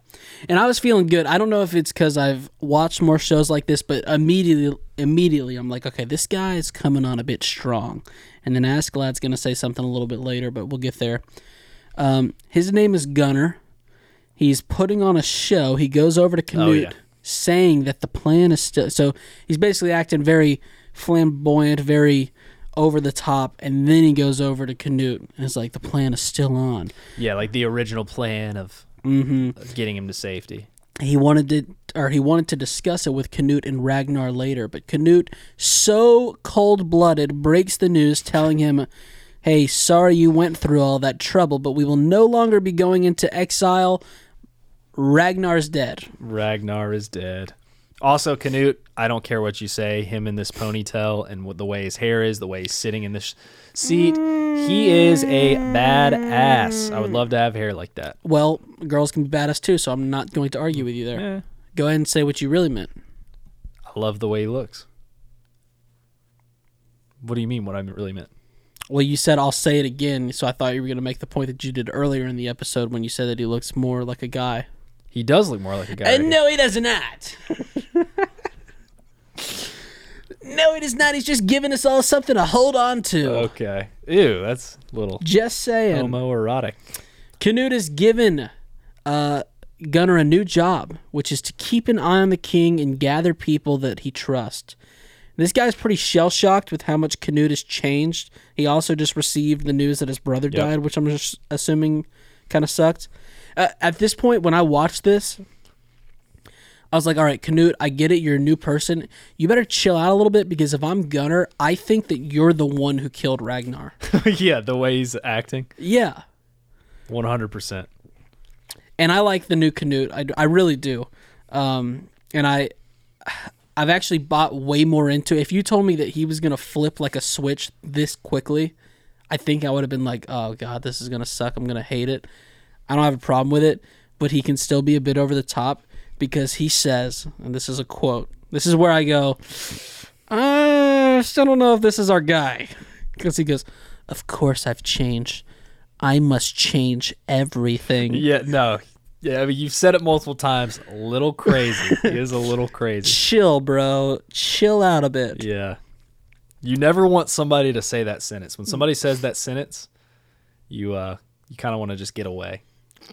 And I was feeling good. I don't know if it's because I've watched more shows like this, but immediately, immediately I'm like, okay, this guy is coming on a bit strong. And then Askeladd's going to say something a little bit later, but we'll get there. Um, his name is Gunnar. He's putting on a show. He goes over to Canute, yeah. saying that the plan is still. So he's basically acting very flamboyant, very over the top, and then he goes over to Canute and it's like, the plan is still on. yeah, like the original plan of Mm-hmm. of getting him to safety. he wanted to or he wanted to discuss it with Canute and Ragnar later, but Canute, so cold-blooded, breaks the news telling him, "Hey, sorry you went through all that trouble, but we will no longer be going into exile. Ragnar's dead." Ragnar is dead. Also, Canute, I don't care what you say, him in this ponytail and what the way his hair is, the way he's sitting in this seat, he is a badass. I would love to have hair like that. Well, girls can be badass too, so I'm not going to argue with you there. Eh, Go ahead and say what you really meant. I love the way he looks. What do you mean? What I really meant? Well, you said I'll say it again, so I thought you were going to make the point that you did earlier in the episode when you said that he looks more like a guy. He does look more like a guy. And no, he does not. no, he does not. He's just giving us all something to hold on to. Okay. Ew, that's a little Just saying. homoerotic. Canute has given uh, Gunnar a new job, which is to keep an eye on the king and gather people that he trusts. This guy's pretty shell shocked with how much Canute has changed. He also just received the news that his brother Yep. died, which I'm just assuming kind of sucked. Uh, at this point, when I watched this, I was like, all right, Canute, I get it. You're a new person. You better chill out a little bit because if I'm Gunnar, I think that you're the one who killed Ragnar. yeah, the way he's acting. yeah. 100%. and I like the new Canute. I, I really do. Um, and I, I've actually bought way more into. It. If you told me that he was gonna flip like a switch this quickly, I think I would have been like, "Oh God, this is gonna suck. I'm gonna hate it." I don't have a problem with it, but he can still be a bit over the top because he says, and this is a quote. This is where I go. I still don't know if this is our guy because he goes, "Of course I've changed. I must change everything." Yeah, no. Yeah, I mean, you've said it multiple times. A little crazy. he is a little crazy. chill, bro. Chill out a bit. Yeah. You never want somebody to say that sentence. When somebody says that sentence, you uh you kind of want to just get away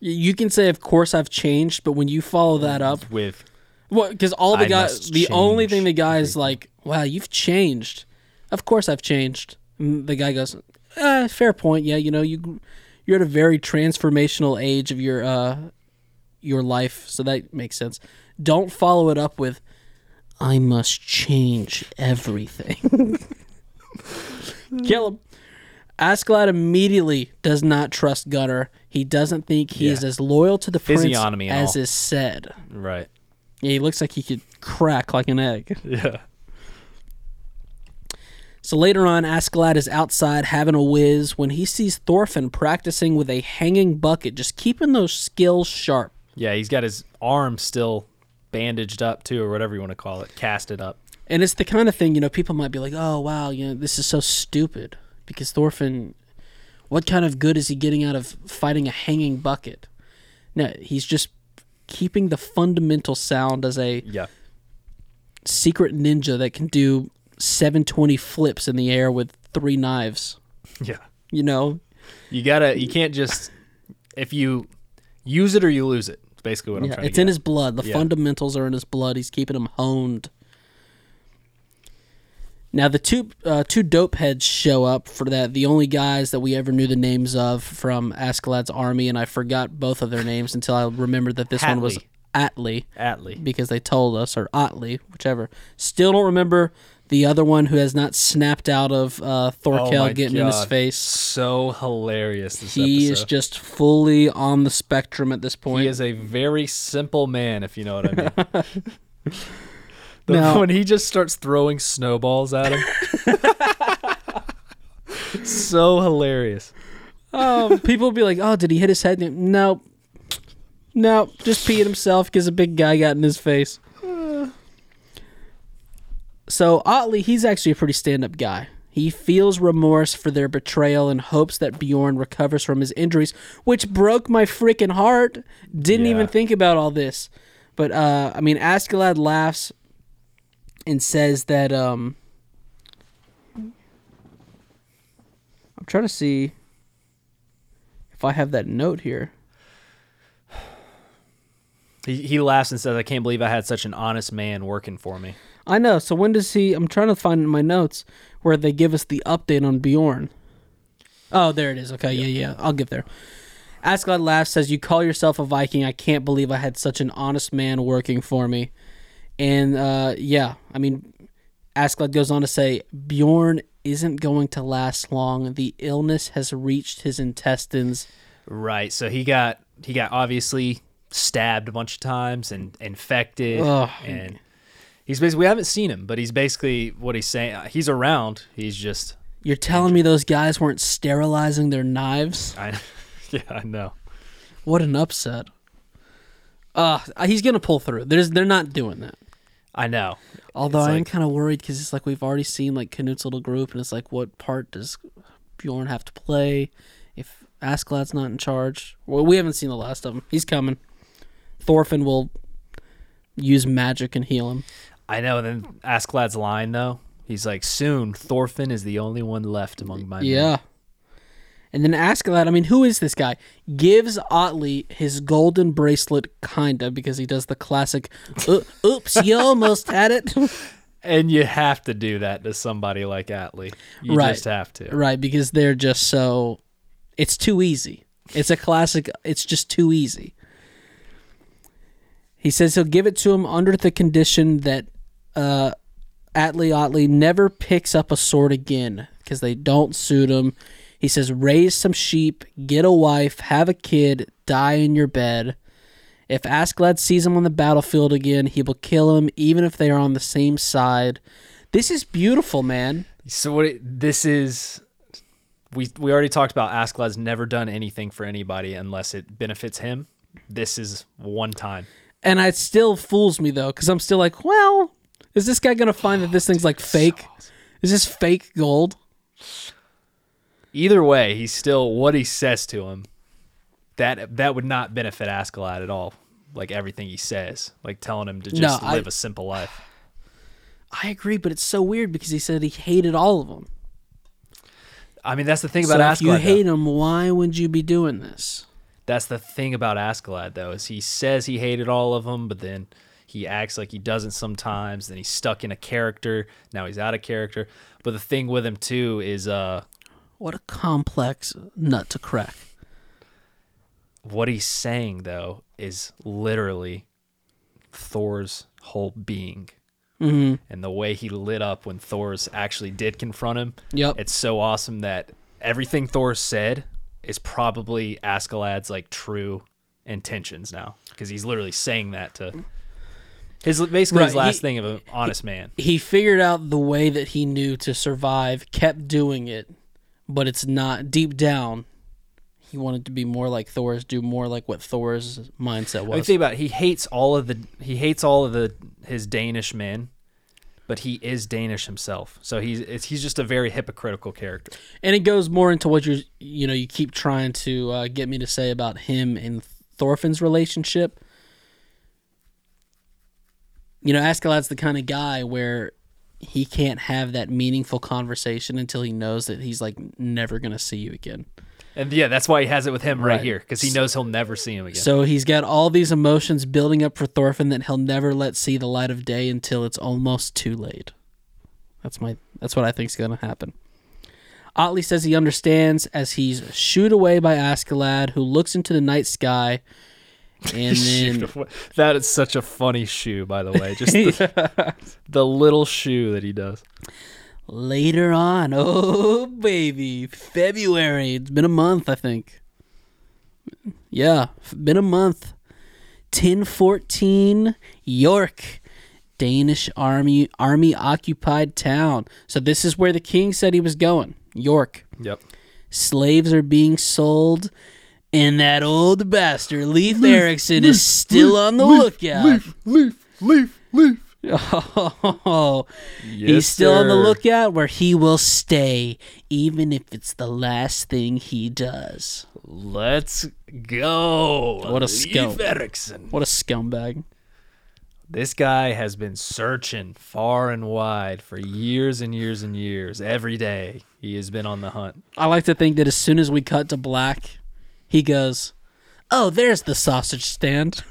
You can say, "Of course I've changed," but when you follow that up, with well, because all the I guys, the only thing the guy is like, "Wow, you've changed." Of course I've changed. And the guy goes, eh, "Fair point. Yeah, you know you you're at a very transformational age of your uh your life, so that makes sense." Don't follow it up with, "I must change everything." Kill him. Askeladd immediately does not trust Gunnar. He doesn't think he Yeah. is as loyal to the prince Physiognomy and as all. is said. right. Yeah, he looks like he could crack like an egg. Yeah. So later on, Askeladd is outside having a whiz when he sees Thorfinn practicing with a hanging bucket, just keeping those skills sharp. Yeah, he's got his arm still bandaged up too or whatever you want to call it, casted up. And it's the kind of thing, you know, people might be like, oh, wow, you know, this is so stupid. Because Thorfinn, What kind of good is he getting out of fighting a hanging bucket? No, he's just keeping the fundamental sound as a Yeah. secret ninja that can do 720 flips in the air with three knives. Yeah. You know, You gotta. You can't just. If you use it or you lose it. It's basically what I'm trying to Yeah, trying it's in his blood. The Yeah. fundamentals are in his blood. He's keeping them honed. Now the two uh, two dope heads show up for that. The only guys that we ever knew the names of from Askeladd's army, and I forgot both of their names until I remembered that this one was Atli Atlee. because they told us, or Otley, whichever. Still don't remember the other one who has not snapped out of uh, Thorkel Oh getting in his face. So hilarious. This He episode. is just fully on the spectrum at this point. He is a very simple man, if you know what I mean. The- Now- when he just starts throwing snowballs at him, so hilarious. Um, people will be like, "Oh, did he hit his head?" No, no, just peed himself because a big guy got in his face. So Otley, he's actually a pretty stand-up guy. He feels remorse for their betrayal and hopes that Bjorn recovers from his injuries, which broke my freaking heart. Didn't Yeah. even think about all this, but uh, I mean, Askeladd laughs and says that um, I'm trying to see if I have that note here. He, he laughs and says, "I can't believe I had such an honest man working for me." I know. So when does he? I'm trying to find in my notes where they give us the update on Bjorn. Oh, there it is. Okay, yeah, yeah. I'll get there. Askeladd laughs, says, "You call yourself a Viking? I can't believe I had such an honest man working for me." And uh, yeah, I mean, Askeladd goes on to say, "Bjorn isn't going to last long. The illness has reached his intestines." Right. So he got he got obviously stabbed a bunch of times and infected, Ugh. and he's basically we haven't seen him, but he's basically what he's saying. uh, He's around. He's just You're telling me those guys weren't sterilizing their knives? I yeah I know. What an upset. Uh, he's gonna pull through. There's, they're not doing that. I know. Although It's I am like- kind of worried because it's like we've already seen like Knut's little group, and it's like, what part does Bjorn have to play if Askeladd's not in charge? Well, we haven't seen the last of him. He's coming. Thorfinn will use magic and heal him. I know. And then Askeladd's line though, he's like, "Soon Thorfinn is the only one left among my men." And then ask Askeladd, I mean, who is this guy? Gives Otley his golden bracelet, kinda, because he does the classic, oops, you almost had it. And you have to do that to somebody like Atlee. You Right. just have to. right, because they're just so, it's too easy. It's a classic, it's just too easy. He says he'll give it to him under the condition that uh, Atlee Otley never picks up a sword again because they don't suit him. He says, raise some sheep, get a wife, have a kid, die in your bed. If Askeladd sees him on the battlefield again, he will kill him, even if they are on the same side. This is beautiful, man. So what? It, this is. We we already talked about Askeladd's never done anything for anybody unless it benefits him. This is one time. And it still fools me, though, because I'm still like, well, is this guy going to find that this thing's like fake? Is this fake gold? Either way, he's still what he says to him. That that would not benefit Askeladd at all. Like everything he says, like telling him to just No, live a simple life. I agree, but it's so weird because he said he hated all of them. I mean, that's the thing So about if you Askeladd. though. hate him, why would you be doing this? That's the thing about Askeladd, though, is he says he hated all of them, but then he acts like he doesn't sometimes. Then he's stuck in a character. Now he's out of character. But the thing with him too is, uh, What a complex nut to crack. what he's saying though is literally Thors' whole being. hmm And the way he lit up when Thors actually did confront him, Yep. it's so awesome that everything Thor said is probably Askeladd's like true intentions now because he's literally saying that to his basically his last he- thing of an honest man. he figured out the way that he knew to survive, kept doing it, but it's not deep down. He wanted to be more like Thors, do more like what Thors' mindset I mean, was. think about it. He hates all of the he hates all of the his Danish men, but he is Danish himself. So he's it's, he's just a very hypocritical character. And it goes more into what you're, you know, you keep trying to uh, get me to say about him and Thorfinn's relationship. You know, Askeladd's the kind of guy where he can't have that meaningful conversation until he knows that he's like never gonna see you again. And yeah, that's why he has it with him right, Right. here because he knows he'll never see him again. So he's got all these emotions building up for Thorfinn that he'll never let see the light of day until it's almost too late. That's my that's what I think's gonna happen. Otley says he understands as he's shooed away by Askeladd, who looks into the night sky, and then that is such a funny shoe, by the way. Just the, the little shoe that he does. later on, oh baby, February. It's been a month, I think. Yeah, been a month. 1014 York. Danish army army occupied town. So this is where the king said he was going. York. Yep. Slaves are being sold and that old bastard Leif Erikson is still on the lookout. Leaf, leaf, leaf. Leaf. Oh, yes, he's still on the lookout where he will stay, even if it's the last thing he does. Let's go. What a Leif scout. Erikson. What a scumbag. This guy has been searching far and wide for years and years and years. Every day he has been on the hunt. I like to think that as soon as we cut to black, he goes, "Oh, there's the sausage stand."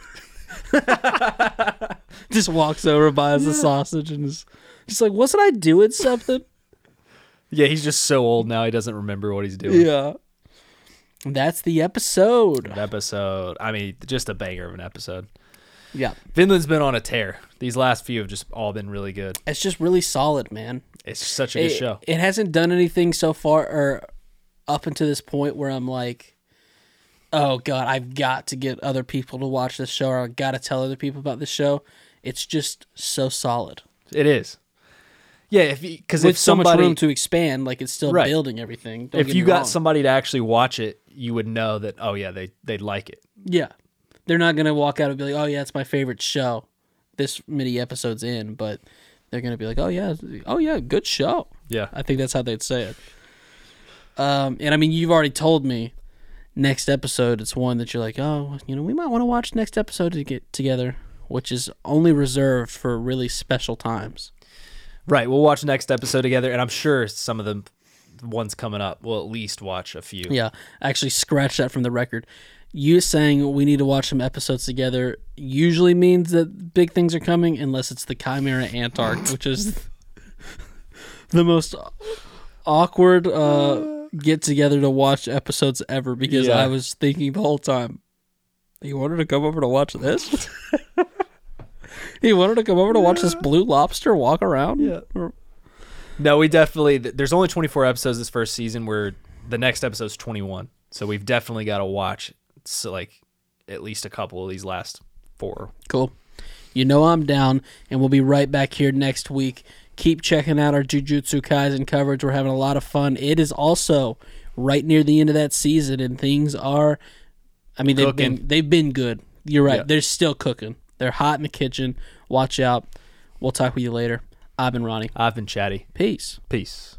just walks over, buys the sausage, and is just like, "Wasn't I doing something?" Yeah, he's just so old now he doesn't remember what he's doing. yeah. That's the episode. Episode. I mean, just a banger of an episode. Yeah, Vinland's been on a tear. These last few have just all been really good. it's just really solid, man. It's such a good show. It hasn't done anything so far or up until this point where I'm like, oh god, I've got to get other people to watch this show or I've got to tell other people about this show. It's just so solid. It is. Yeah, if because if so much somebody room to expand, like it's still Right. building everything. Don't if you got wrong. somebody to actually watch it, you would know that oh yeah, they they'd like it. yeah, they're not gonna walk out and be like, oh yeah, it's my favorite show. This many episodes in, but they're gonna be like, oh yeah, oh yeah, good show. Yeah. I think that's how they'd say it. Um, and I mean, you've already told me next episode. It's one that you're like, oh, you know, we might want to watch next episode to get together, which is only reserved for really special times. Right. We'll watch next episode together, and I'm sure some of the ones coming up we'll at least watch a few. Yeah, actually, scratch that from the record. You saying we need to watch some episodes together usually means that big things are coming, unless it's the Chimera Ant arc, which is the most awkward uh, get together to watch episodes ever. Because Yeah. I was thinking the whole time, he wanted to come over to watch this. he wanted to come over to watch this blue lobster walk around. Yeah. Or- No, we definitely. There's only 24 episodes this first season. Where the next episode's 21, so we've definitely got to watch. So like at least a couple of these last four. Cool. You know I'm down, and we'll be right back here next week. Keep checking out our Jujutsu Kaisen coverage. We're having a lot of fun. It is also right near the end of that season, and things are. I mean, they've Cooking. been they've been good. You're right. Yeah. They're still cooking. They're hot in the kitchen. Watch out. We'll talk with you later. I've been Ronnie. I've been chatty. Peace. Peace.